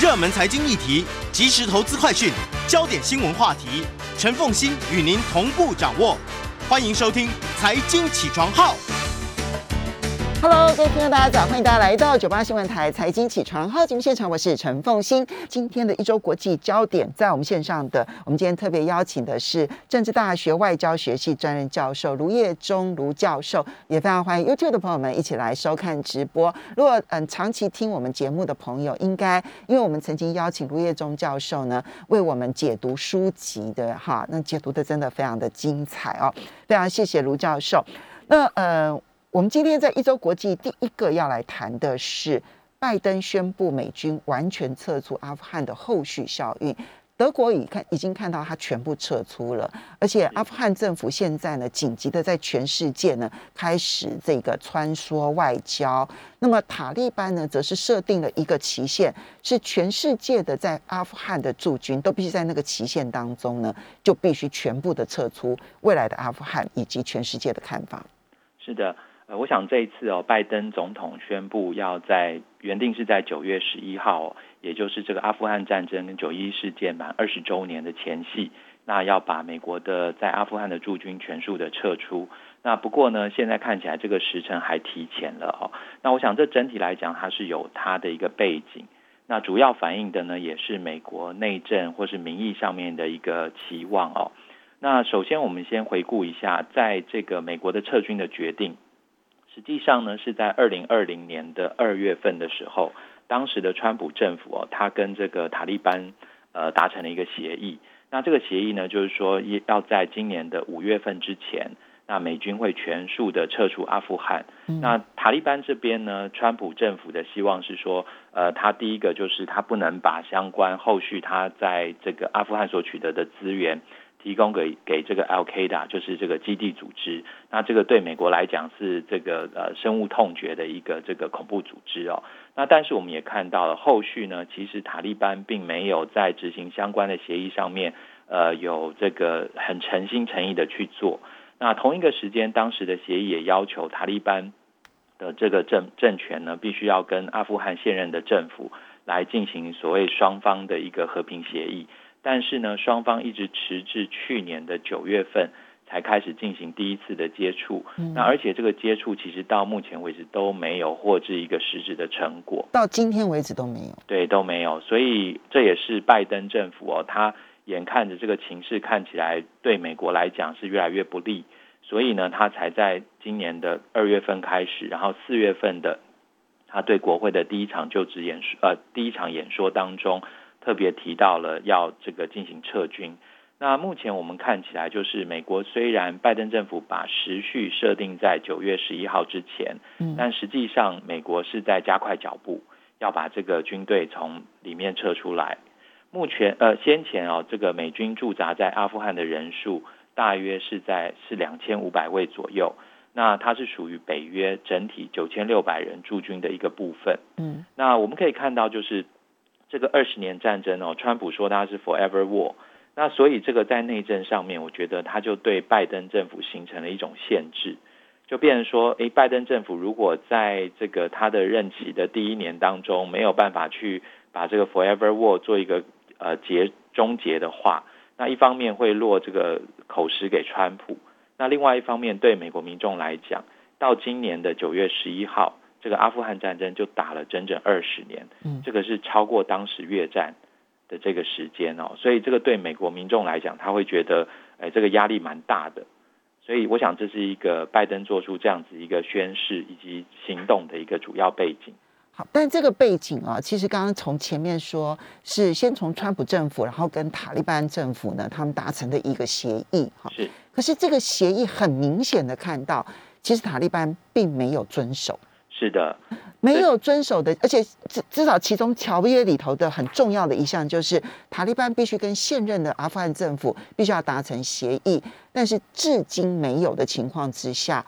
热门财经议题、即时投资快讯、焦点新闻话题，陈凤欣与您同步掌握。欢迎收听《财经起床号》。Hello，各位听众，大家早！欢迎大家来到九八新闻台财经起床号节目现场，我是陈凤欣。今天的一周国际焦点，在我们线上的，我们今天特别邀请的是政治大学外交学系专任教授卢业忠卢教授，也非常欢迎 YouTube 的朋友们一起来收看直播。如果嗯长期听我们节目的朋友，应该因为我们曾经邀请卢业忠教授呢，为我们解读书籍的哈，那解读的真的非常的精彩哦，非常谢谢卢教授。那呃。我们今天在一周国际第一个要来谈的是拜登宣布美军完全撤出阿富汗的后续效应。德国已看已经看到他全部撤出了，而且阿富汗政府现在呢紧急的在全世界呢开始这个穿梭外交。那么塔利班呢则是设定了一个期限，是全世界的在阿富汗的驻军都必须在那个期限当中呢就必须全部的撤出。未来的阿富汗以及全世界的看法，是的。呃，我想这一次哦，拜登总统宣布要在原定是在九月十一号，也就是这个阿富汗战争跟九一事件满二十周年的前夕，那要把美国的在阿富汗的驻军全数的撤出。那不过呢，现在看起来这个时程还提前了哦。那我想这整体来讲，它是有它的一个背景。那主要反映的呢，也是美国内政或是民意上面的一个期望哦。那首先我们先回顾一下，在这个美国的撤军的决定。实际上呢，是在二零二零年的二月份的时候，当时的川普政府哦，他跟这个塔利班呃达成了一个协议。那这个协议呢，就是说要在今年的五月份之前，那美军会全数的撤出阿富汗。那塔利班这边呢，川普政府的希望是说，呃，他第一个就是他不能把相关后续他在这个阿富汗所取得的资源。提供给给这个 Al Qaeda 就是这个基地组织，那这个对美国来讲是这个呃深恶痛绝的一个这个恐怖组织哦。那但是我们也看到了后续呢，其实塔利班并没有在执行相关的协议上面，呃有这个很诚心诚意的去做。那同一个时间，当时的协议也要求塔利班的这个政政权呢，必须要跟阿富汗现任的政府来进行所谓双方的一个和平协议。但是呢，双方一直迟至去年的九月份才开始进行第一次的接触。那而且这个接触其实到目前为止都没有获知一个实质的成果。到今天为止都没有。对，都没有。所以这也是拜登政府哦，他眼看着这个情势看起来对美国来讲是越来越不利，所以呢，他才在今年的二月份开始，然后四月份的他对国会的第一场就职演说，呃，第一场演说当中。特别提到了要这个进行撤军。那目前我们看起来，就是美国虽然拜登政府把时序设定在九月十一号之前，嗯，但实际上美国是在加快脚步，要把这个军队从里面撤出来。目前呃先前哦，这个美军驻扎在阿富汗的人数大约是在是两千五百位左右。那它是属于北约整体九千六百人驻军的一个部分。嗯，那我们可以看到就是。这个二十年战争哦，川普说它是 forever war，那所以这个在内政上面，我觉得他就对拜登政府形成了一种限制，就变成说，诶，拜登政府如果在这个他的任期的第一年当中没有办法去把这个 forever war 做一个呃结终结的话，那一方面会落这个口实给川普，那另外一方面对美国民众来讲，到今年的九月十一号。这个阿富汗战争就打了整整二十年，嗯，这个是超过当时越战的这个时间哦，所以这个对美国民众来讲，他会觉得，哎，这个压力蛮大的，所以我想这是一个拜登做出这样子一个宣誓以及行动的一个主要背景。好，但这个背景啊，其实刚刚从前面说是先从川普政府，然后跟塔利班政府呢，他们达成的一个协议，哈，是，可是这个协议很明显的看到，其实塔利班并没有遵守。是的，没有遵守的，而且至至少其中条约里头的很重要的一项就是，塔利班必须跟现任的阿富汗政府必须要达成协议，但是至今没有的情况之下，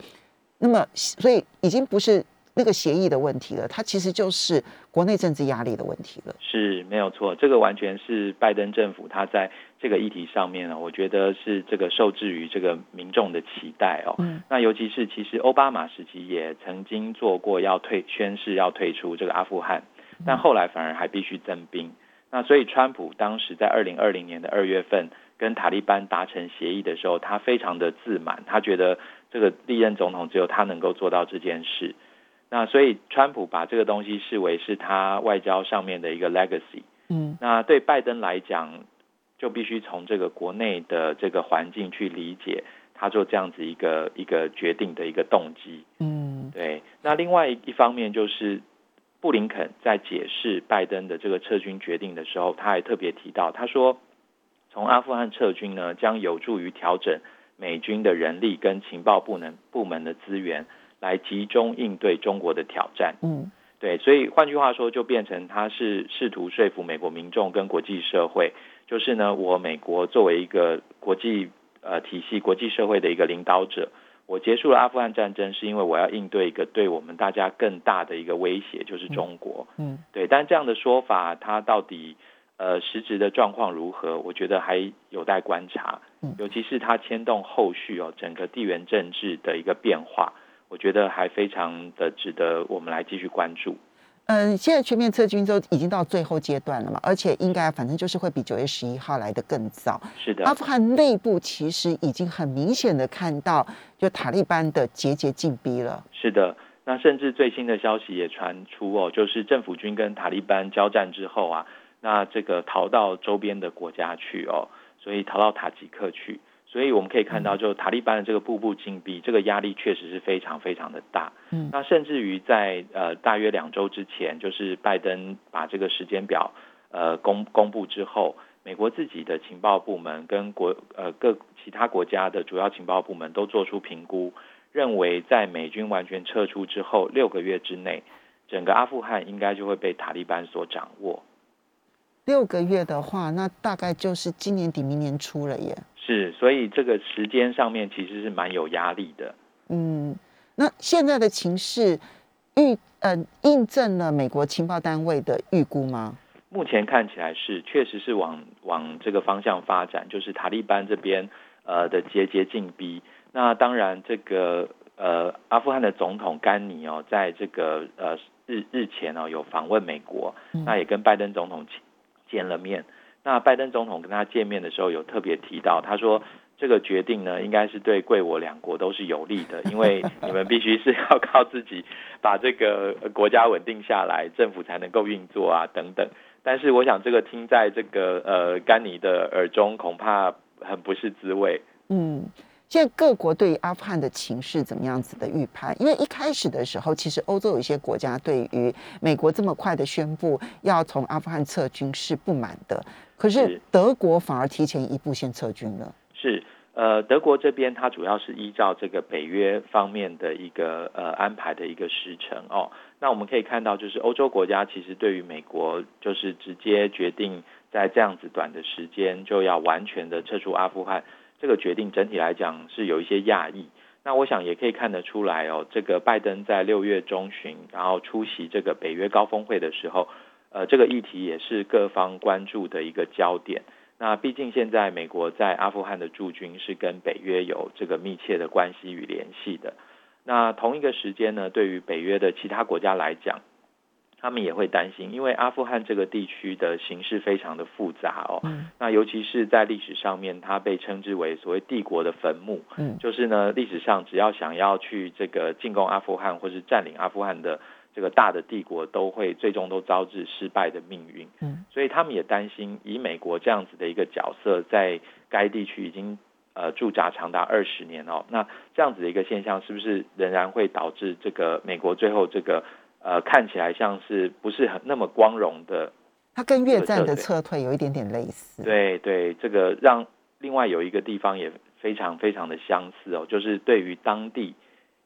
那么所以已经不是。那个协议的问题了，它其实就是国内政治压力的问题了。是没有错，这个完全是拜登政府他在这个议题上面呢，我觉得是这个受制于这个民众的期待哦。嗯。那尤其是其实奥巴马时期也曾经做过要退宣誓要退出这个阿富汗，但后来反而还必须增兵。那所以川普当时在二零二零年的二月份跟塔利班达成协议的时候，他非常的自满，他觉得这个历任总统只有他能够做到这件事。那所以川普把这个东西视为是他外交上面的一个 legacy。嗯，那对拜登来讲，就必须从这个国内的这个环境去理解他做这样子一个一个决定的一个动机。嗯，对。那另外一方面就是布林肯在解释拜登的这个撤军决定的时候，他还特别提到，他说从阿富汗撤军呢，将有助于调整美军的人力跟情报部门部门的资源，来集中应对中国的挑战。嗯，对，所以换句话说，就变成他是试图说服美国民众跟国际社会，就是呢，我美国作为一个国际呃体系、国际社会的一个领导者，我结束了阿富汗战争，是因为我要应对一个对我们大家更大的一个威胁，就是中国。嗯，对，但这样的说法，它到底呃实质的状况如何？我觉得还有待观察嗯，尤其是它牵动后续哦整个地缘政治的一个变化。我觉得还非常的值得我们来继续关注。嗯，现在全面撤军都已经到最后阶段了嘛，而且应该反正就是会比九月十一号来的更早。是的阿，富汗内部其实已经很明显的看到，就塔利班的节节进逼了。是的。那甚至最新的消息也传出哦，就是政府军跟塔利班交战之后啊，那这个逃到周边的国家去哦，所以逃到塔吉克去。所以我们可以看到，就塔利班的这个步步紧逼，这个压力确实是非常非常的大。嗯那甚至于在呃大约两周之前，就是拜登把这个时间表呃公公布之后，美国自己的情报部门跟国呃各其他国家的主要情报部门都做出评估，认为在美军完全撤出之后六个月之内，整个阿富汗应该就会被塔利班所掌握。六个月的话，那大概就是今年底明年初了耶。是，所以这个时间上面其实是蛮有压力的。嗯，那现在的情势预呃印证了美国情报单位的预估吗？目前看起来是，确实是往往这个方向发展，就是塔利班这边呃的节节进逼。那当然，这个呃阿富汗的总统甘尼哦，在这个呃日日前哦有访问美国，嗯那也跟拜登总统见见了面。那拜登总统跟他见面的时候，有特别提到，他说这个决定呢，应该是对贵我两国都是有利的，因为你们必须是要靠自己把这个国家稳定下来，政府才能够运作啊，等等。但是我想这个听在这个呃甘尼的耳中，恐怕很不是滋味。嗯，现在各国对于阿富汗的情势怎么样子的预判？因为一开始的时候，其实欧洲有一些国家对于美国这么快的宣布要从阿富汗撤军是不满的，可是是德国反而提前一步先撤军了。是，呃，德国这边它主要是依照这个北约方面的一个呃安排的一个时程哦。那我们可以看到，就是欧洲国家其实对于美国就是直接决定在这样子短的时间就要完全的撤出阿富汗，这个决定整体来讲是有一些讶异。那我想也可以看得出来哦，这个拜登在六月中旬，然后出席这个北约高峰会的时候，呃，这个议题也是各方关注的一个焦点。那毕竟现在美国在阿富汗的驻军是跟北约有这个密切的关系与联系的。那同一个时间呢，对于北约的其他国家来讲，他们也会担心，因为阿富汗这个地区的形势非常的复杂哦。嗯那尤其是在历史上面，它被称之为所谓帝国的坟墓。嗯就是呢，历史上只要想要去这个进攻阿富汗或是占领阿富汗的这个大的帝国，都会最终都招致失败的命运。嗯，所以他们也担心，以美国这样子的一个角色，在该地区已经呃驻扎长达二十年哦，那这样子的一个现象，是不是仍然会导致这个美国最后这个呃看起来像是不是很那么光荣的它跟越战的撤退有一点点类似。对对，这个让另外有一个地方也非常非常的相似哦，就是对于当地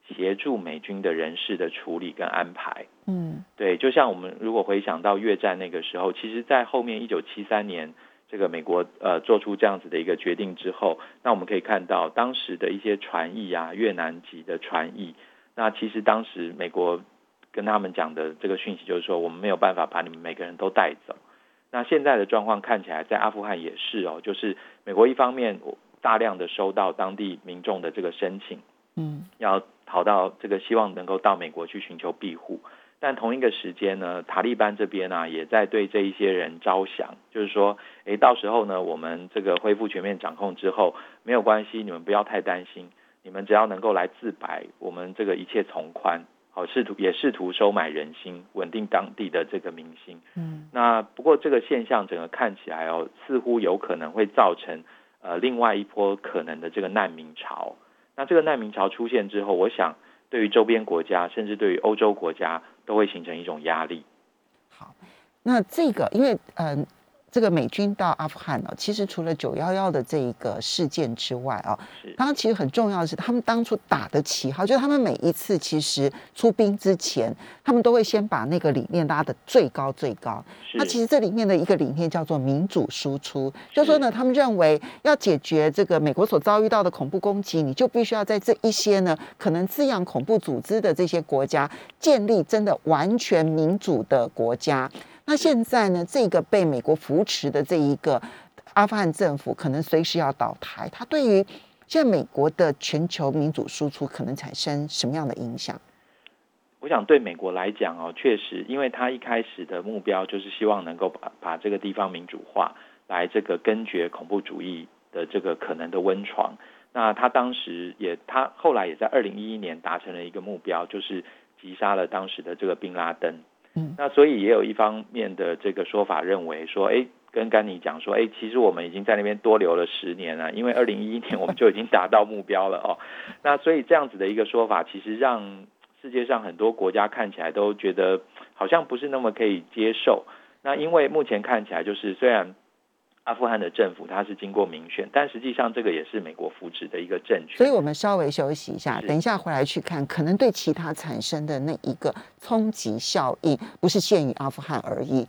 协助美军的人士的处理跟安排。嗯对，就像我们如果回想到越战那个时候，其实，在后面一九七三年，这个美国呃做出这样子的一个决定之后，那我们可以看到当时的一些船役啊，越南籍的船役，那其实当时美国跟他们讲的这个讯息就是说，我们没有办法把你们每个人都带走。那现在的状况看起来，在阿富汗也是哦，就是美国一方面大量的收到当地民众的这个申请，嗯要逃到这个希望能够到美国去寻求庇护。但同一个时间呢，塔利班这边呢也在对这一些人招降，就是说，诶，到时候呢，我们这个恢复全面掌控之后，没有关系，你们不要太担心，你们只要能够来自白，我们这个一切从宽，好，试图也试图收买人心，稳定当地的这个民心。嗯，那不过这个现象整个看起来哦，似乎有可能会造成呃另外一波可能的这个难民潮。那这个难民潮出现之后，我想对于周边国家，甚至对于欧洲国家。都会形成一种压力。好，那这个因为嗯。这个美军到阿富汗呢，其实除了九幺幺的这一个事件之外啊，当然其实很重要的是，他们当初打的旗号，就是他们每一次其实出兵之前，他们都会先把那个理念拉的最高最高。那其实这里面的一个理念叫做民主输出，就说呢，他们认为要解决这个美国所遭遇到的恐怖攻击，你就必须要在这一些呢可能滋养恐怖组织的这些国家建立真的完全民主的国家。那现在呢？这个被美国扶持的这一个阿富汗政府，可能随时要倒台。它对于现在美国的全球民主输出，可能产生什么样的影响？我想对美国来讲哦，确实，因为他一开始的目标就是希望能够把把这个地方民主化，来这个根绝恐怖主义的这个可能的温床。那他当时也，他后来也在二零一一年达成了一个目标，就是击杀了当时的这个宾拉登。那所以也有一方面的这个说法认为说，哎，跟甘尼讲说，哎，其实我们已经在那边多留了十年了，因为二零一一年我们就已经达到目标了哦。那所以这样子的一个说法，其实让世界上很多国家看起来都觉得好像不是那么可以接受。那因为目前看起来就是虽然。阿富汗的政府，它是经过民选，但实际上这个也是美国扶持的一个政权。所以我们稍微休息一下，等一下回来去看，可能对其他产生的那一个冲击效应，不是限于阿富汗而已。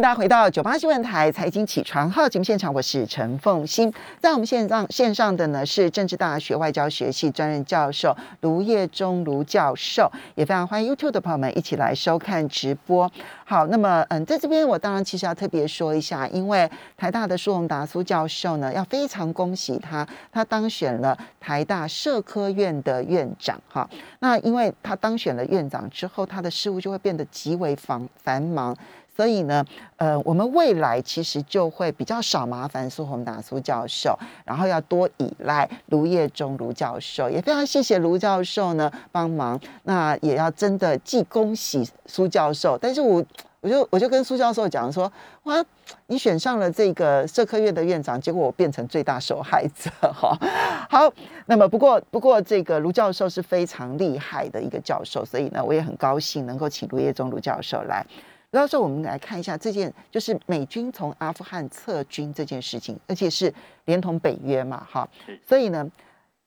大家回到九八新闻台财经起床号节目现场，我是陈凤欣。在我们线上线上的呢是政治大学外交学系专任教授卢业忠卢教授，也非常欢迎 YouTube 的朋友们一起来收看直播。好，那么嗯，在这边我当然其实要特别说一下，因为台大的苏荣达苏教授呢，要非常恭喜他，他当选了台大社科院的院长哈。那因为他当选了院长之后，他的事务就会变得极为繁繁忙。所以呢，呃，我们未来其实就会比较少麻烦苏宏达苏教授，然后要多依赖卢业忠卢教授，也非常谢谢卢教授呢帮忙。那也要真的既恭喜苏教授，但是我我就我就跟苏教授讲说，哇，你选上了这个社科院的院长，结果我变成最大受害者哈。好，那么不过不过这个卢教授是非常厉害的一个教授，所以呢，我也很高兴能够请卢业忠卢教授来。到时候我们来看一下这件，就是美军从阿富汗撤军这件事情，而且是连同北约嘛，哈，所以呢，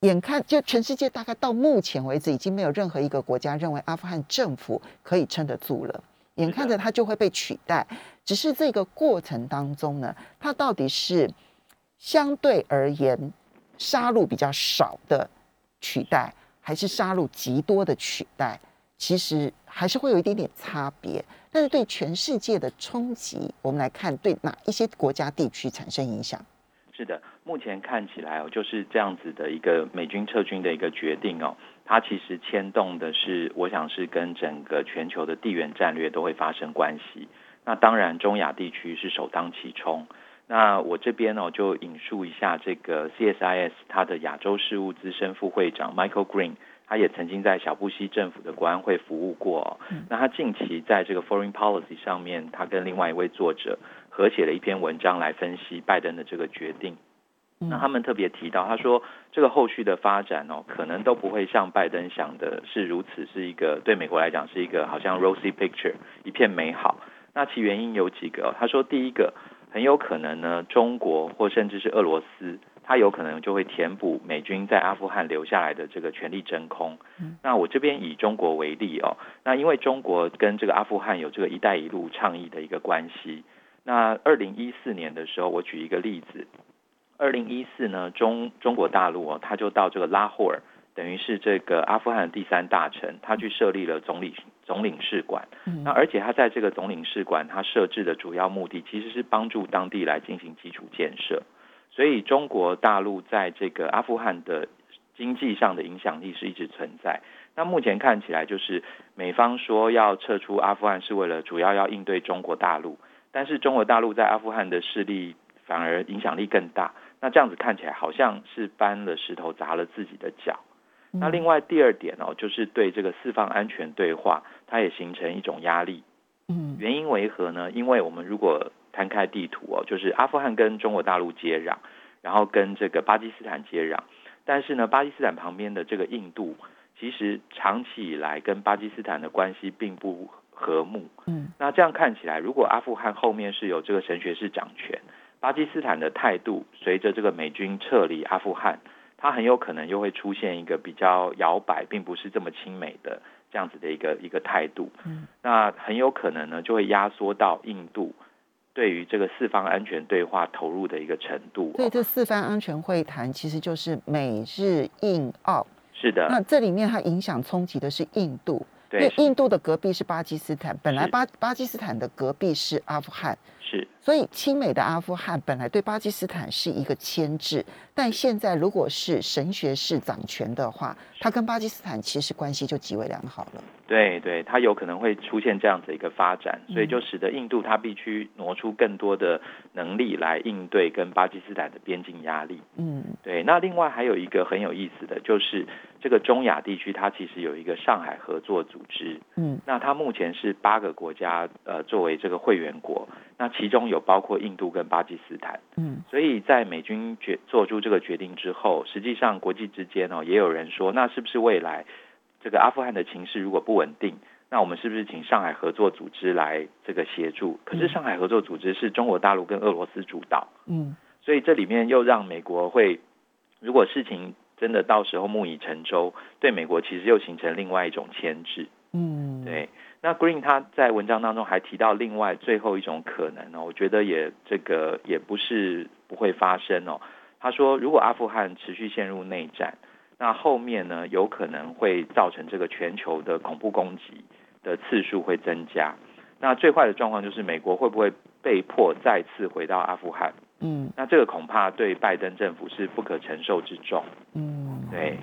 眼看就全世界大概到目前为止，已经没有任何一个国家认为阿富汗政府可以撑得住了，眼看着它就会被取代。只是这个过程当中呢，它到底是相对而言杀戮比较少的取代，还是杀戮极多的取代？其实还是会有一点点差别。但是对全世界的冲击，我们来看对哪一些国家地区产生影响？是的，目前看起来哦，就是这样子的一个美军撤军的一个决定哦，它其实牵动的是，我想是跟整个全球的地缘战略都会发生关系。那当然，中亚地区是首当其冲。那我这边呢，就引述一下这个 CSIS 它的亚洲事务资深副会长 Michael Green。他也曾经在小布希政府的国安会服务过。那他近期在这个 Foreign Policy 上面，他跟另外一位作者合写了一篇文章来分析拜登的这个决定。那他们特别提到，他说这个后续的发展哦，可能都不会像拜登想的是如此，是一个对美国来讲是一个好像 rosy picture 一片美好。那其原因有几个，他说第一个很有可能呢，中国或甚至是俄罗斯。它有可能就会填补美军在阿富汗留下来的这个权力真空。那我这边以中国为例哦，那因为中国跟这个阿富汗有这个“一带一路”倡议的一个关系。那二零一四年的时候，我举一个例子，二零一四呢，中中国大陆哦，他就到这个拉霍尔，等于是这个阿富汗的第三大城，他去设立了总理总领事馆。那而且他在这个总领事馆，他设置的主要目的其实是帮助当地来进行基础建设。所以中国大陆在这个阿富汗的经济上的影响力是一直存在。那目前看起来就是美方说要撤出阿富汗是为了主要要应对中国大陆，但是中国大陆在阿富汗的势力反而影响力更大。那这样子看起来好像是搬了石头砸了自己的脚。那另外第二点哦，就是对这个四方安全对话，它也形成一种压力。嗯，原因为何呢？因为我们如果摊开地图哦，就是阿富汗跟中国大陆接壤，然后跟这个巴基斯坦接壤，但是呢，巴基斯坦旁边的这个印度，其实长期以来跟巴基斯坦的关系并不和睦。嗯，那这样看起来，如果阿富汗后面是有这个神学士掌权。巴基斯坦的态度随着这个美军撤离阿富汗，它很有可能又会出现一个比较摇摆，并不是这么亲美的这样子的一个一个态度。嗯，那很有可能呢，就会压缩到印度对于这个四方安全对话投入的一个程度。所以这四方安全会谈其实就是美日印澳。是的。那这里面它影响冲击的是印度，因为印度的隔壁是巴基斯坦，本来巴巴基斯坦的隔壁是阿富汗。是，所以亲美的阿富汗本来对巴基斯坦是一个牵制，但现在如果是神学式掌权的话，他跟巴基斯坦其实关系就极为良好了。对对，它有可能会出现这样子一个发展，所以就使得印度它必须挪出更多的能力来应对跟巴基斯坦的边境压力。嗯，对。那另外还有一个很有意思的就是，这个中亚地区它其实有一个上海合作组织。嗯，那它目前是八个国家呃作为这个会员国，那其中有包括印度跟巴基斯坦。嗯，所以在美军决做出这个决定之后，实际上国际之间哦也有人说，那是不是未来？这个阿富汗的情势如果不稳定，那我们是不是请上海合作组织来这个协助？可是上海合作组织是中国大陆跟俄罗斯主导，嗯，所以这里面又让美国会，如果事情真的到时候木已成舟，对美国其实又形成另外一种牵制，嗯，对。那 Green 他在文章当中还提到另外最后一种可能呢，我觉得也这个也不是不会发生哦。他说，如果阿富汗持续陷入内战。那后面呢，有可能会造成这个全球的恐怖攻击的次数会增加。那最坏的状况就是美国会不会被迫再次回到阿富汗？嗯，那这个恐怕对拜登政府是不可承受之重。嗯，对。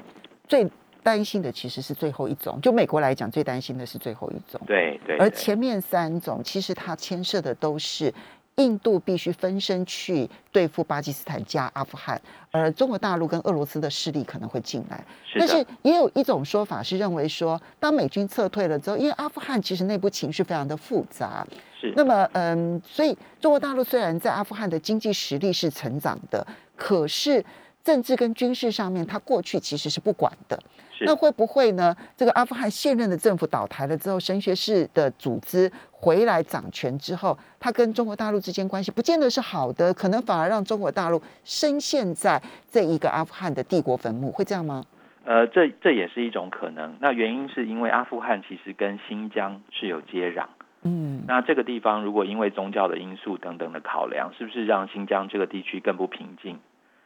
最担心的其实是最后一种，就美国来讲，最担心的是最后一种。对对。而前面三种其实它牵涉的都是。印度必须分身去对付巴基斯坦加阿富汗，而中国大陆跟俄罗斯的势力可能会进来。但是也有一种说法是认为说，当美军撤退了之后，因为阿富汗其实内部情绪非常的复杂，是那么嗯，所以中国大陆虽然在阿富汗的经济实力是成长的，可是政治跟军事上面，他过去其实是不管的。那会不会呢？这个阿富汗现任的政府倒台了之后，神学士的组织回来掌权之后，他跟中国大陆之间关系不见得是好的，可能反而让中国大陆深陷在这一个阿富汗的帝国坟墓，会这样吗？呃，这这也是一种可能。那原因是因为阿富汗其实跟新疆是有接壤，嗯，那这个地方如果因为宗教的因素等等的考量，是不是让新疆这个地区更不平静？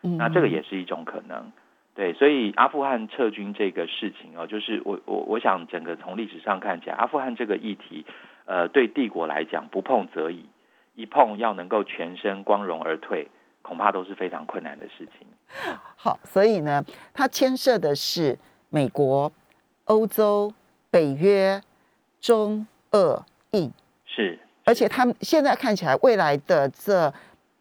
嗯，那这个也是一种可能。对，所以阿富汗撤军这个事情哦，就是我我我想整个从历史上看起来，阿富汗这个议题，呃，对帝国来讲不碰则已，一碰要能够全身光荣而退，恐怕都是非常困难的事情。好，所以呢，它牵涉的是美国、欧洲、北约、中、俄、印，是，而且他们现在看起来未来的这。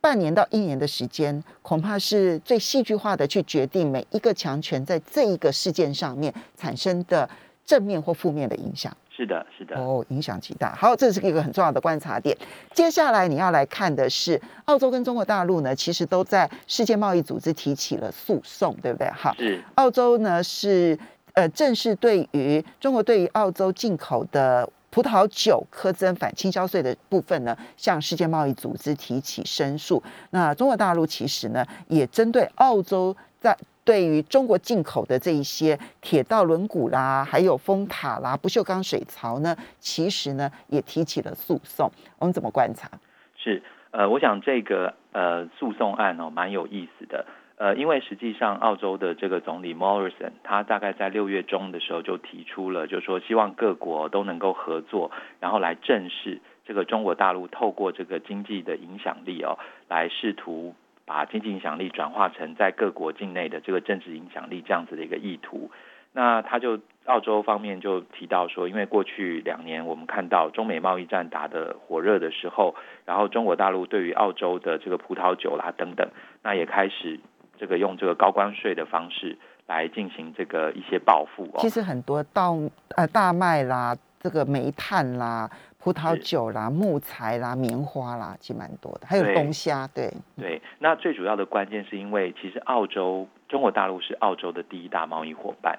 半年到一年的时间，恐怕是最戏剧化的去决定每一个强权在这一个事件上面产生的正面或负面的影响。是的，是的。哦，影响极大。好，这是一个很重要的观察点。接下来你要来看的是，澳洲跟中国大陆呢，其实都在世界贸易组织提起了诉讼，对不对？哈，是。澳洲呢是呃正式对于中国对于澳洲进口的。葡萄酒苛征反倾销税的部分呢，向世界贸易组织提起申诉。那中国大陆其实呢，也针对澳洲在对于中国进口的这一些铁道轮毂啦，还有风塔啦、不锈钢水槽呢，其实呢也提起了诉讼。我们怎么观察？是呃，我想这个呃诉讼案哦，蛮有意思的。呃，因为实际上，澳洲的这个总理 Morrison，他大概在六月中的时候就提出了，就说希望各国都能够合作，然后来正视这个中国大陆透过这个经济的影响力哦，来试图把经济影响力转化成在各国境内的这个政治影响力这样子的一个意图。那他就澳洲方面就提到说，因为过去两年我们看到中美贸易战打得火热的时候，然后中国大陆对于澳洲的这个葡萄酒啦等等，那也开始这个用这个高关税的方式来进行这个一些报复哦。其实很多稻呃大麦啦，这个煤炭啦。葡萄酒啦、木材啦、棉花啦，其实蛮多的，还有龙虾，对对。那最主要的关键是因为，其实澳洲中国大陆是澳洲的第一大贸易伙伴，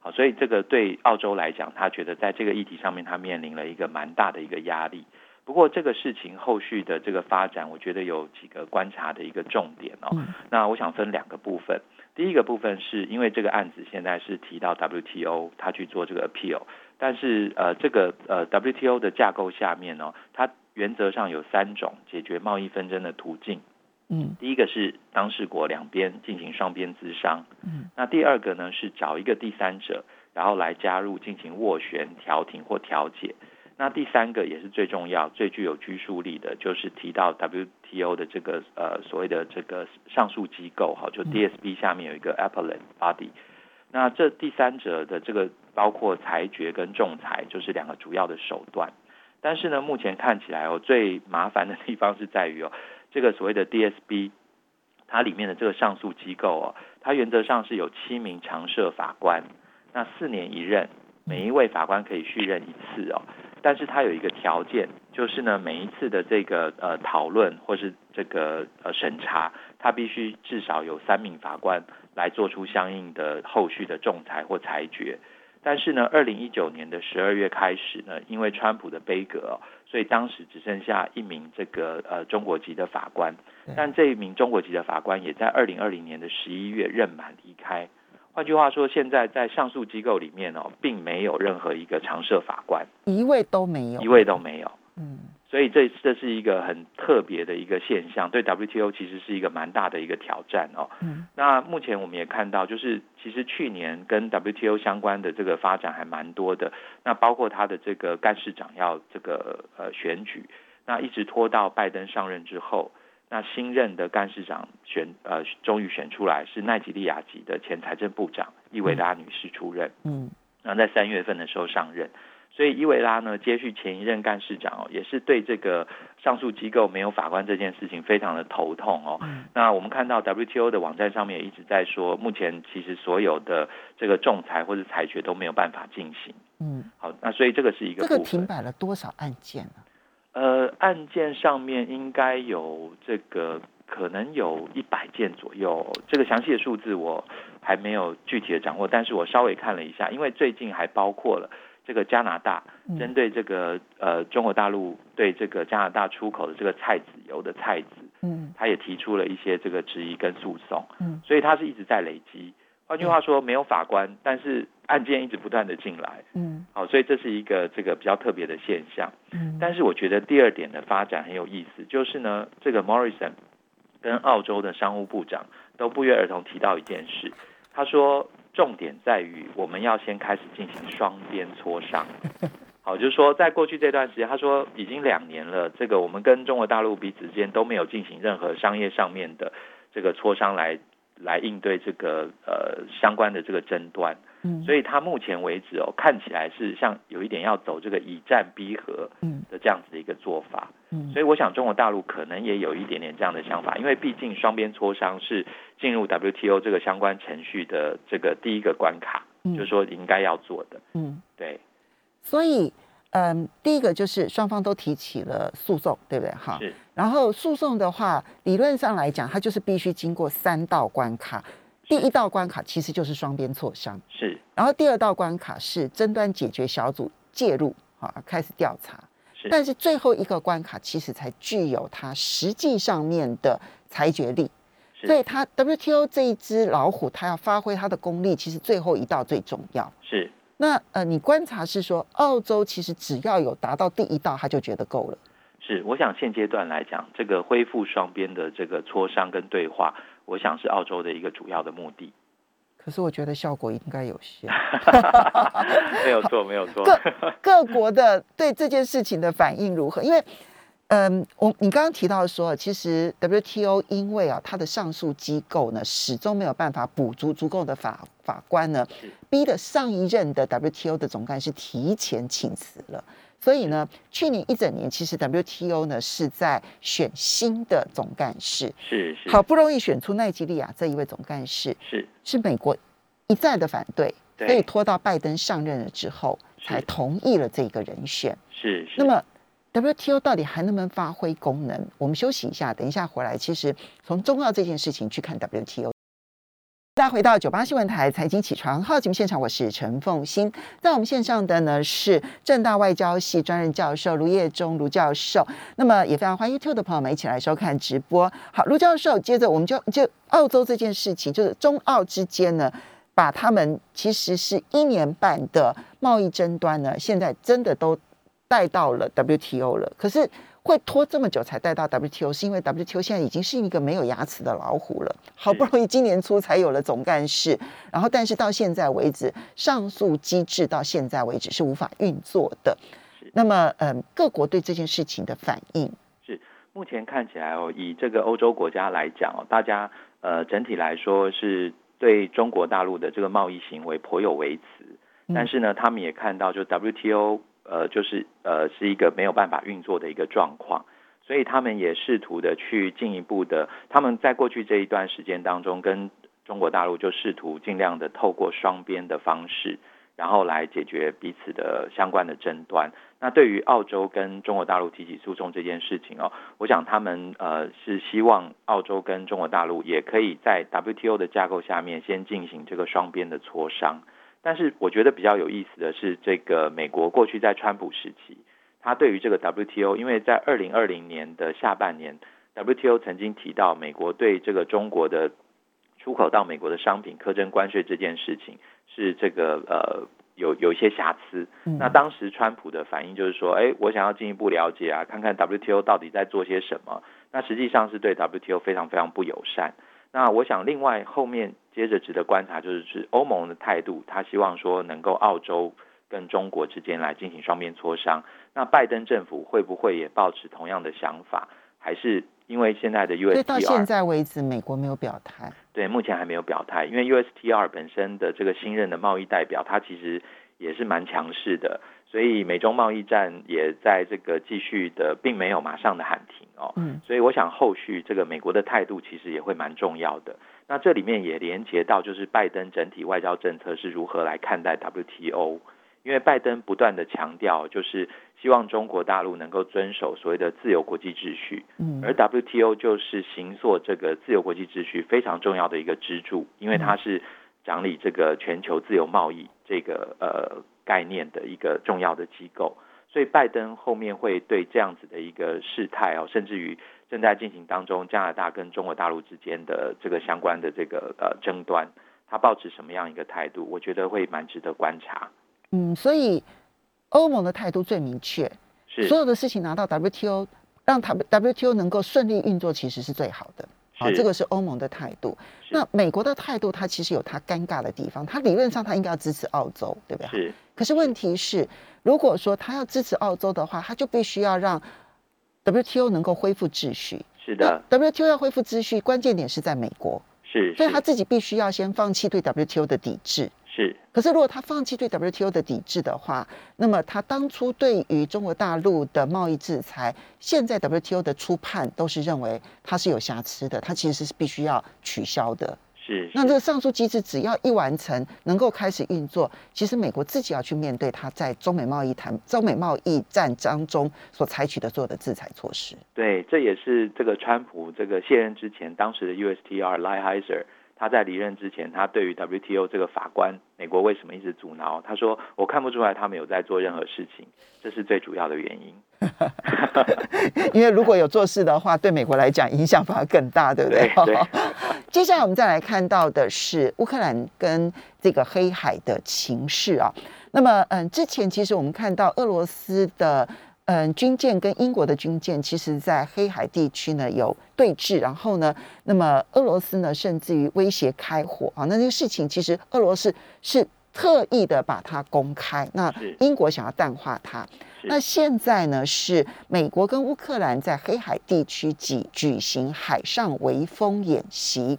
好，所以这个对澳洲来讲，他觉得在这个议题上面，他面临了一个蛮大的一个压力。不过这个事情后续的这个发展，我觉得有几个观察的一个重点哦。那我想分两个部分，第一个部分是因为这个案子现在是提到 WTO，他去做这个 appeal。但是呃，这个呃 WTO 的架构下面呢，它原则上有三种解决贸易纷争的途径。嗯，第一个是当事国两边进行双边咨商。嗯，那第二个呢是找一个第三者，然后来加入进行斡旋、调停或调解。那第三个也是最重要、最具有拘束力的，就是提到 WTO 的这个呃所谓的这个上诉机构，哈，就 DSB 下面有一个 Appellate Body。那这第三者的这个包括裁决跟仲裁，就是两个主要的手段。但是呢，目前看起来哦，最麻烦的地方是在于哦，这个所谓的 DSB，它里面的这个上诉机构哦，它原则上是有七名常设法官，那四年一任，每一位法官可以续任一次哦。但是它有一个条件，就是呢，每一次的这个呃讨论或是这个呃审查，它必须至少有三名法官。来做出相应的后续的仲裁或裁决，但是呢，二零一九年的十二月开始呢，因为川普的杯葛，所以当时只剩下一名这个呃中国籍的法官，但这一名中国籍的法官也在二零二零年的十一月任满离开。换句话说，现在在上诉机构里面哦，并没有任何一个常设法官，一位都没有，一位都没有。嗯。所以这这是一个很特别的一个现象，对 WTO 其实是一个蛮大的一个挑战哦。嗯。那目前我们也看到，就是其实去年跟 WTO 相关的这个发展还蛮多的。那包括他的这个干事长要这个呃选举，那一直拖到拜登上任之后，那新任的干事长选呃终于选出来是奈及利亚籍的前财政部长伊维拉女士出任。嗯。然后在三月份的时候上任。所以伊维拉呢，接续前一任干事长哦，也是对这个上诉机构没有法官这件事情非常的头痛哦。那我们看到 WTO 的网站上面也一直在说，目前其实所有的这个仲裁或者裁决都没有办法进行。嗯，好，那所以这个是一个这个停摆了多少案件呢？呃，案件上面应该有这个可能有一百件左右，这个详细的数字我还没有具体的掌握，但是我稍微看了一下，因为最近还包括了。这个加拿大针对这个呃中国大陆对这个加拿大出口的这个菜籽油的菜籽，嗯，他也提出了一些这个质疑跟诉讼，嗯，所以他是一直在累积。换句话说，没有法官，但是案件一直不断的进来，嗯，好，所以这是一个这个比较特别的现象。嗯，但是我觉得第二点的发展很有意思，就是呢，这个 Morrison 跟澳洲的商务部长都不约而同提到一件事，他说。重点在于，我们要先开始进行双边磋商。好，就是说，在过去这段时间，他说已经两年了，这个我们跟中国大陆彼此之间都没有进行任何商业上面的这个磋商来。来应对这个呃相关的这个争端，嗯，所以他目前为止哦，看起来是像有一点要走这个以战逼和的这样子的一个做法，嗯，所以我想中国大陆可能也有一点点这样的想法，因为毕竟双边磋商是进入 WTO 这个相关程序的这个第一个关卡，就是说应该要做的，嗯，对，所以。嗯，第一个就是双方都提起了诉讼，对不对？哈，是。然后诉讼的话，理论上来讲，它就是必须经过三道关卡。第一道关卡其实就是双边磋商，是。然后第二道关卡是争端解决小组介入，啊，开始调查。是。但是最后一个关卡其实才具有它实际上面的裁决力。所以它 WTO 这一只老虎，它要发挥它的功力，其实最后一道最重要。是。那呃，你观察是说，澳洲其实只要有达到第一道，他就觉得够了。是，我想现阶段来讲，这个恢复双边的这个磋商跟对话，我想是澳洲的一个主要的目的。可是我觉得效果应该有限。没有错，没有错。各各国的对这件事情的反应如何？因为嗯，我你刚刚提到说，其实 WTO 因为啊，它的上诉机构呢，始终没有办法补足足够的法法官呢，逼得上一任的 WTO 的总干事提前请辞了。所以呢，去年一整年，其实 WTO 呢是在选新的总干事，是是，好不容易选出奈吉利亚这一位总干事，是是美国一再的反对，对所以拖到拜登上任了之后，才同意了这个人选。是是。那么 WTO 到底还能不能发挥功能？我们休息一下，等一下回来。其实从中澳这件事情去看 WTO。大家回到九八新闻台财经起床号节目现场，我是陈凤欣。在我们线上的呢是正大外交系专任教授卢业忠卢教授。那么也非常欢迎 YouTube 的朋友们一起来收看直播。好，卢教授，接着我们就就澳洲这件事情，就是中澳之间呢，把他们其实是一年半的贸易争端呢，现在真的都带到了 WTO 了。可是会拖这么久才带到 WTO，是因为 WTO 现在已经是一个没有牙齿的老虎了。好不容易今年初才有了总干事，然后但是到现在为止，上诉机制到现在为止是无法运作的。那么，嗯，各国对这件事情的反应是目前看起来哦，以这个欧洲国家来讲哦，大家呃整体来说是对中国大陆的这个贸易行为颇有微词，但是呢，他们也看到就 WTO。呃，就是呃，是一个没有办法运作的一个状况，所以他们也试图的去进一步的，他们在过去这一段时间当中，跟中国大陆就试图尽量的透过双边的方式，然后来解决彼此的相关的争端。那对于澳洲跟中国大陆提起诉讼这件事情哦，我想他们呃是希望澳洲跟中国大陆也可以在 WTO 的架构下面先进行这个双边的磋商。但是我觉得比较有意思的是，这个美国过去在川普时期，他对于这个 WTO，因为在二零二零年的下半年，WTO 曾经提到美国对这个中国的出口到美国的商品苛征关税这件事情是这个呃有有一些瑕疵。那当时川普的反应就是说，哎，我想要进一步了解啊，看看 WTO 到底在做些什么。那实际上是对 WTO 非常非常不友善。那我想，另外后面接着值得观察就是是欧盟的态度，他希望说能够澳洲跟中国之间来进行双边磋商。那拜登政府会不会也抱持同样的想法？还是因为现在的 USTR 到现在为止，美国没有表态。对，目前还没有表态，因为 USTR 本身的这个新任的贸易代表，他其实也是蛮强势的。所以美中贸易战也在这个继续的，并没有马上的喊停哦。嗯，所以我想后续这个美国的态度其实也会蛮重要的。那这里面也连接到就是拜登整体外交政策是如何来看待 WTO，因为拜登不断的强调就是希望中国大陆能够遵守所谓的自由国际秩序，嗯，而 WTO 就是行塑这个自由国际秩序非常重要的一个支柱，因为它是掌理这个全球自由贸易这个呃。概念的一个重要的机构，所以拜登后面会对这样子的一个事态哦，甚至于正在进行当中加拿大跟中国大陆之间的这个相关的这个呃争端，他保持什么样一个态度？我觉得会蛮值得观察。嗯，所以欧盟的态度最明确，是所有的事情拿到 WTO，让 WTO 能够顺利运作，其实是最好的。好，这个是欧盟的态度。那美国的态度，它其实有它尴尬的地方。它理论上，它应该要支持澳洲，对不对？是。可是问题是，如果说它要支持澳洲的话，它就必须要让 WTO 能够恢复秩序。是的，WTO 要恢复秩序，关键点是在美国。是。所以他自己必须要先放弃对 WTO 的抵制。是。可是如果他放弃对 WTO 的抵制的话，那么他当初对于中国大陆的贸易制裁，现在 WTO 的初判都是认为它是有瑕疵的，它其实是必须要取消的。是，那这个上诉机制只要一完成，能够开始运作，其实美国自己要去面对它在中美贸易谈、中美贸易战当中所采取的所有的制裁措施。对，这也是这个川普这个卸任之前，当时的 USTR z e r 他在离任之前，他对于 WTO 这个法官，美国为什么一直阻挠？他说：“我看不出来他们有在做任何事情，这是最主要的原因。”因为如果有做事的话，对美国来讲影响反而更大，对不对？对。接下来我们再来看到的是乌克兰跟这个黑海的情势啊。那么，嗯，之前其实我们看到俄罗斯的。嗯，军舰跟英国的军舰，其实在黑海地区呢有对峙，然后呢，那么俄罗斯呢甚至于威胁开火啊，那这个事情其实俄罗斯是特意的把它公开。那英国想要淡化它，那现在呢是美国跟乌克兰在黑海地区举举行海上围风演习。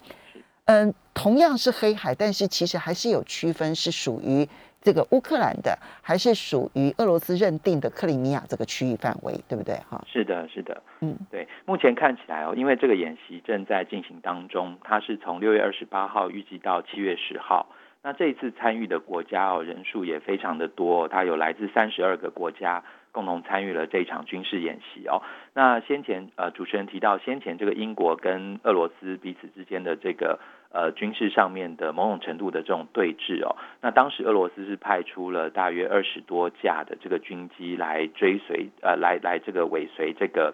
嗯，同样是黑海，但是其实还是有区分，是属于这个乌克兰的，还是属于俄罗斯认定的克里米亚这个区域范围，对不对？哈，是的，是的，嗯，对。目前看起来哦，因为这个演习正在进行当中，它是从六月二十八号预计到七月十号。那这一次参与的国家哦，人数也非常的多，它有来自三十二个国家共同参与了这场军事演习哦。那先前呃，主持人提到先前这个英国跟俄罗斯彼此之间的这个呃军事上面的某种程度的这种对峙哦。那当时俄罗斯是派出了大约二十多架的这个军机来追随呃来来这个尾随这个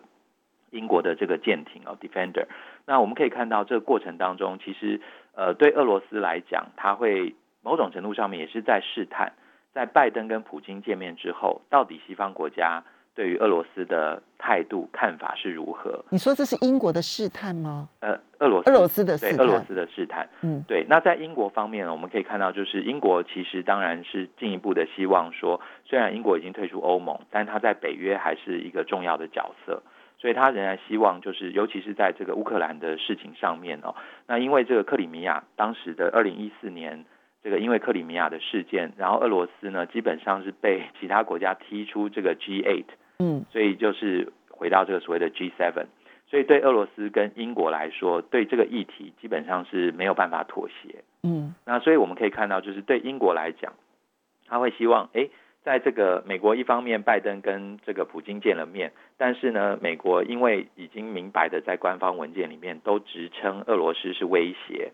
英国的这个舰艇哦，Defender。那我们可以看到这个过程当中，其实呃对俄罗斯来讲，它会某种程度上面也是在试探，在拜登跟普京见面之后，到底西方国家对于俄罗斯的态度看法是如何？你说这是英国的试探吗？呃，俄罗斯俄罗斯的试探，对俄罗斯的试探。嗯，对。那在英国方面呢，我们可以看到，就是英国其实当然是进一步的希望说，虽然英国已经退出欧盟，但它在北约还是一个重要的角色。所以他仍然希望，就是尤其是在这个乌克兰的事情上面哦，那因为这个克里米亚当时的二零一四年，这个因为克里米亚的事件，然后俄罗斯呢基本上是被其他国家踢出这个 G eight，嗯，所以就是回到这个所谓的 G seven，所以对俄罗斯跟英国来说，对这个议题基本上是没有办法妥协，嗯，那所以我们可以看到，就是对英国来讲，他会希望，哎。在这个美国一方面，拜登跟这个普京见了面，但是呢，美国因为已经明白的在官方文件里面都直称俄罗斯是威胁，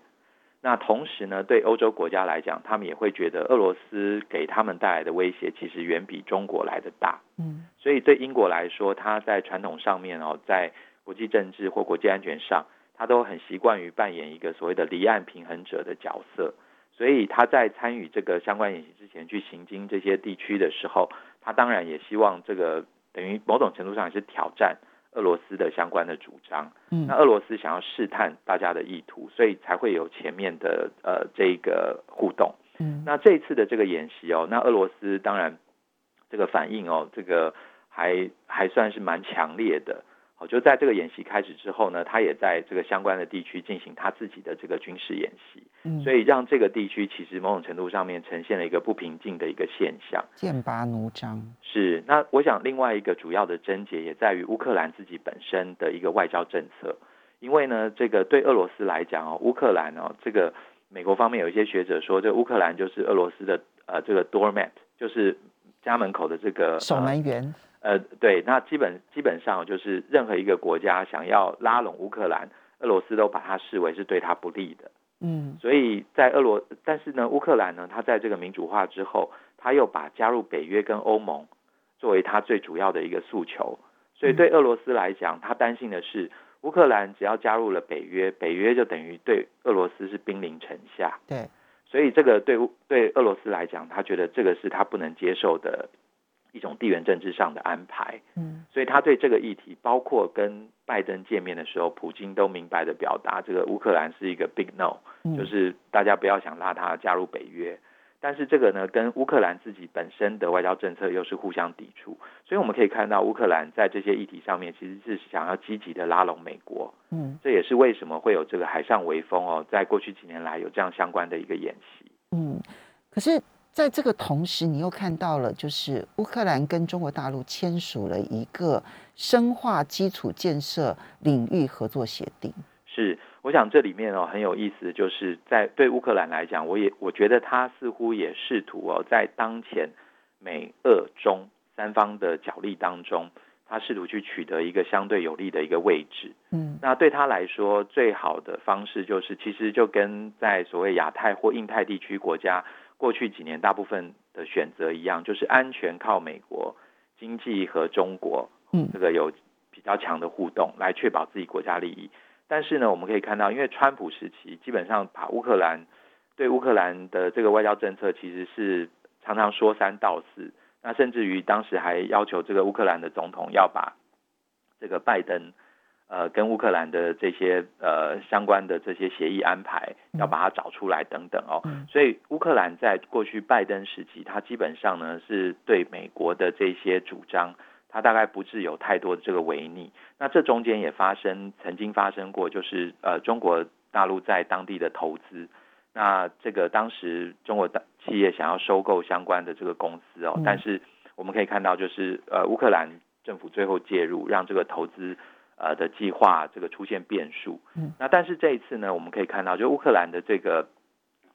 那同时呢，对欧洲国家来讲，他们也会觉得俄罗斯给他们带来的威胁其实远比中国来的大，嗯，所以对英国来说，他在传统上面哦，在国际政治或国际安全上，他都很习惯于扮演一个所谓的离岸平衡者的角色。所以他在参与这个相关演习之前，去行经这些地区的时候，他当然也希望这个等于某种程度上也是挑战俄罗斯的相关的主张。嗯，那俄罗斯想要试探大家的意图，所以才会有前面的呃这个互动。嗯，那这一次的这个演习哦，那俄罗斯当然这个反应哦，这个还还算是蛮强烈的。就在这个演习开始之后呢，他也在这个相关的地区进行他自己的这个军事演习，嗯，所以让这个地区其实某种程度上面呈现了一个不平静的一个现象，剑拔弩张。是，那我想另外一个主要的症结也在于乌克兰自己本身的一个外交政策，因为呢，这个对俄罗斯来讲哦，乌克兰哦，这个美国方面有一些学者说，这乌克兰就是俄罗斯的呃这个 doormat，就是家门口的这个守门员。呃，对，那基本基本上就是任何一个国家想要拉拢乌克兰，俄罗斯都把它视为是对他不利的。嗯，所以在俄罗，但是呢，乌克兰呢，他在这个民主化之后，他又把加入北约跟欧盟作为他最主要的一个诉求。所以对俄罗斯来讲，他担心的是，乌克兰只要加入了北约，北约就等于对俄罗斯是兵临城下。对，所以这个对对俄罗斯来讲，他觉得这个是他不能接受的。一种地缘政治上的安排，嗯，所以他对这个议题，包括跟拜登见面的时候，普京都明白的表达，这个乌克兰是一个 big no，就是大家不要想拉他加入北约。但是这个呢，跟乌克兰自己本身的外交政策又是互相抵触，所以我们可以看到乌克兰在这些议题上面其实是想要积极的拉拢美国，嗯，这也是为什么会有这个海上微风哦，在过去几年来有这样相关的一个演习，嗯，可是。在这个同时，你又看到了，就是乌克兰跟中国大陆签署了一个深化基础建设领域合作协定。是，我想这里面哦很有意思，就是在对乌克兰来讲，我也我觉得他似乎也试图哦，在当前美俄中三方的角力当中，他试图去取得一个相对有利的一个位置。嗯，那对他来说，最好的方式就是，其实就跟在所谓亚太或印太地区国家。过去几年大部分的选择一样，就是安全靠美国，经济和中国，嗯，这个有比较强的互动来确保自己国家利益。但是呢，我们可以看到，因为川普时期基本上把乌克兰对乌克兰的这个外交政策其实是常常说三道四，那甚至于当时还要求这个乌克兰的总统要把这个拜登呃跟乌克兰的这些呃相关的这些协议安排，要把它找出来等等哦。所以乌克兰在过去拜登时期，他基本上呢是对美国的这些主张。它大概不是有太多的这个违逆，那这中间也发生，曾经发生过，就是呃中国大陆在当地的投资，那这个当时中国的企业想要收购相关的这个公司哦，但是我们可以看到，就是呃乌克兰政府最后介入，让这个投资呃的计划这个出现变数。嗯，那但是这一次呢，我们可以看到，就乌克兰的这个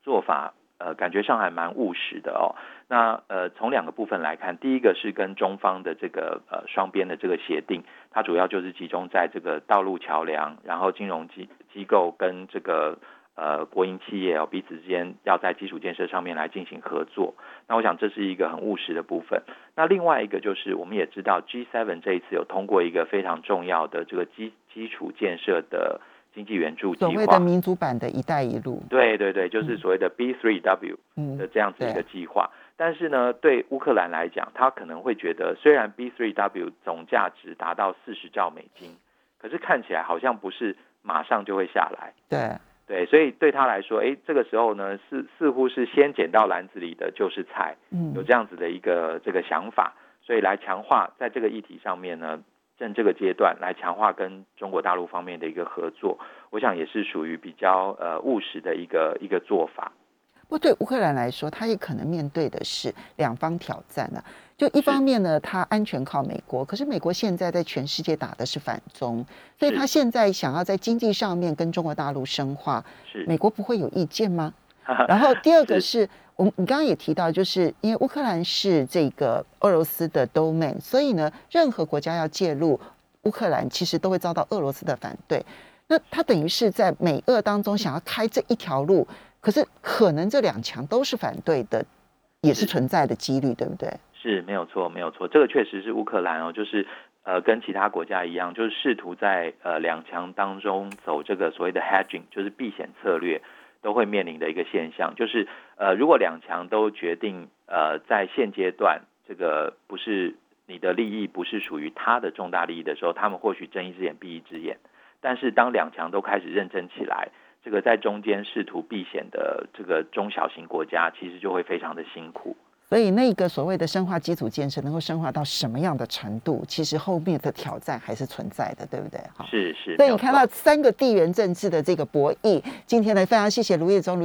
做法。呃，感觉上还蛮务实的哦。那呃，从两个部分来看，第一个是跟中方的这个呃双边的这个协定，它主要就是集中在这个道路桥梁，然后金融机机构跟这个呃国营企业哦彼此之间要在基础建设上面来进行合作。那我想这是一个很务实的部分。那另外一个就是我们也知道 G7 这一次有通过一个非常重要的这个基基础建设的。经济援助计划，所谓的民主版的一带一路，对对对，就是所谓的 B three W 的这样子一个计划。但是呢，对乌克兰来讲，他可能会觉得，虽然 B three W 总价值达到四十兆美金，可是看起来好像不是马上就会下来。对对，所以对他来说，哎，这个时候呢，似似乎是先捡到篮子里的就是菜，嗯，有这样子的一个这个想法，所以来强化在这个议题上面呢。趁这个阶段来强化跟中国大陆方面的一个合作，我想也是属于比较呃务实的一个一个做法。不对乌克兰来说，他也可能面对的是两方挑战呢。就一方面呢，他安全靠美国，可是美国现在在全世界打的是反中，所以他现在想要在经济上面跟中国大陆深化，是美国不会有意见吗？然后第二个是。我们你刚刚也提到，就是因为乌克兰是这个俄罗斯的 domain，所以呢，任何国家要介入乌克兰，其实都会遭到俄罗斯的反对。那他等于是在美俄当中想要开这一条路，可是可能这两强都是反对的，也是存在的几率，对不对？是没有错，没有错，这个确实是乌克兰哦，就是呃，跟其他国家一样，就是试图在呃两强当中走这个所谓的 hedging，就是避险策略。都会面临的一个现象，就是呃，如果两强都决定呃，在现阶段这个不是你的利益不是属于他的重大利益的时候，他们或许睁一只眼闭一只眼。但是当两强都开始认真起来，这个在中间试图避险的这个中小型国家，其实就会非常的辛苦。所以那个所谓的深化基础建设能够深化到什么样的程度，其实后面的挑战还是存在的，对不对？是是。所以你看到三个地缘政治的这个博弈，今天呢非常谢谢卢业忠卢。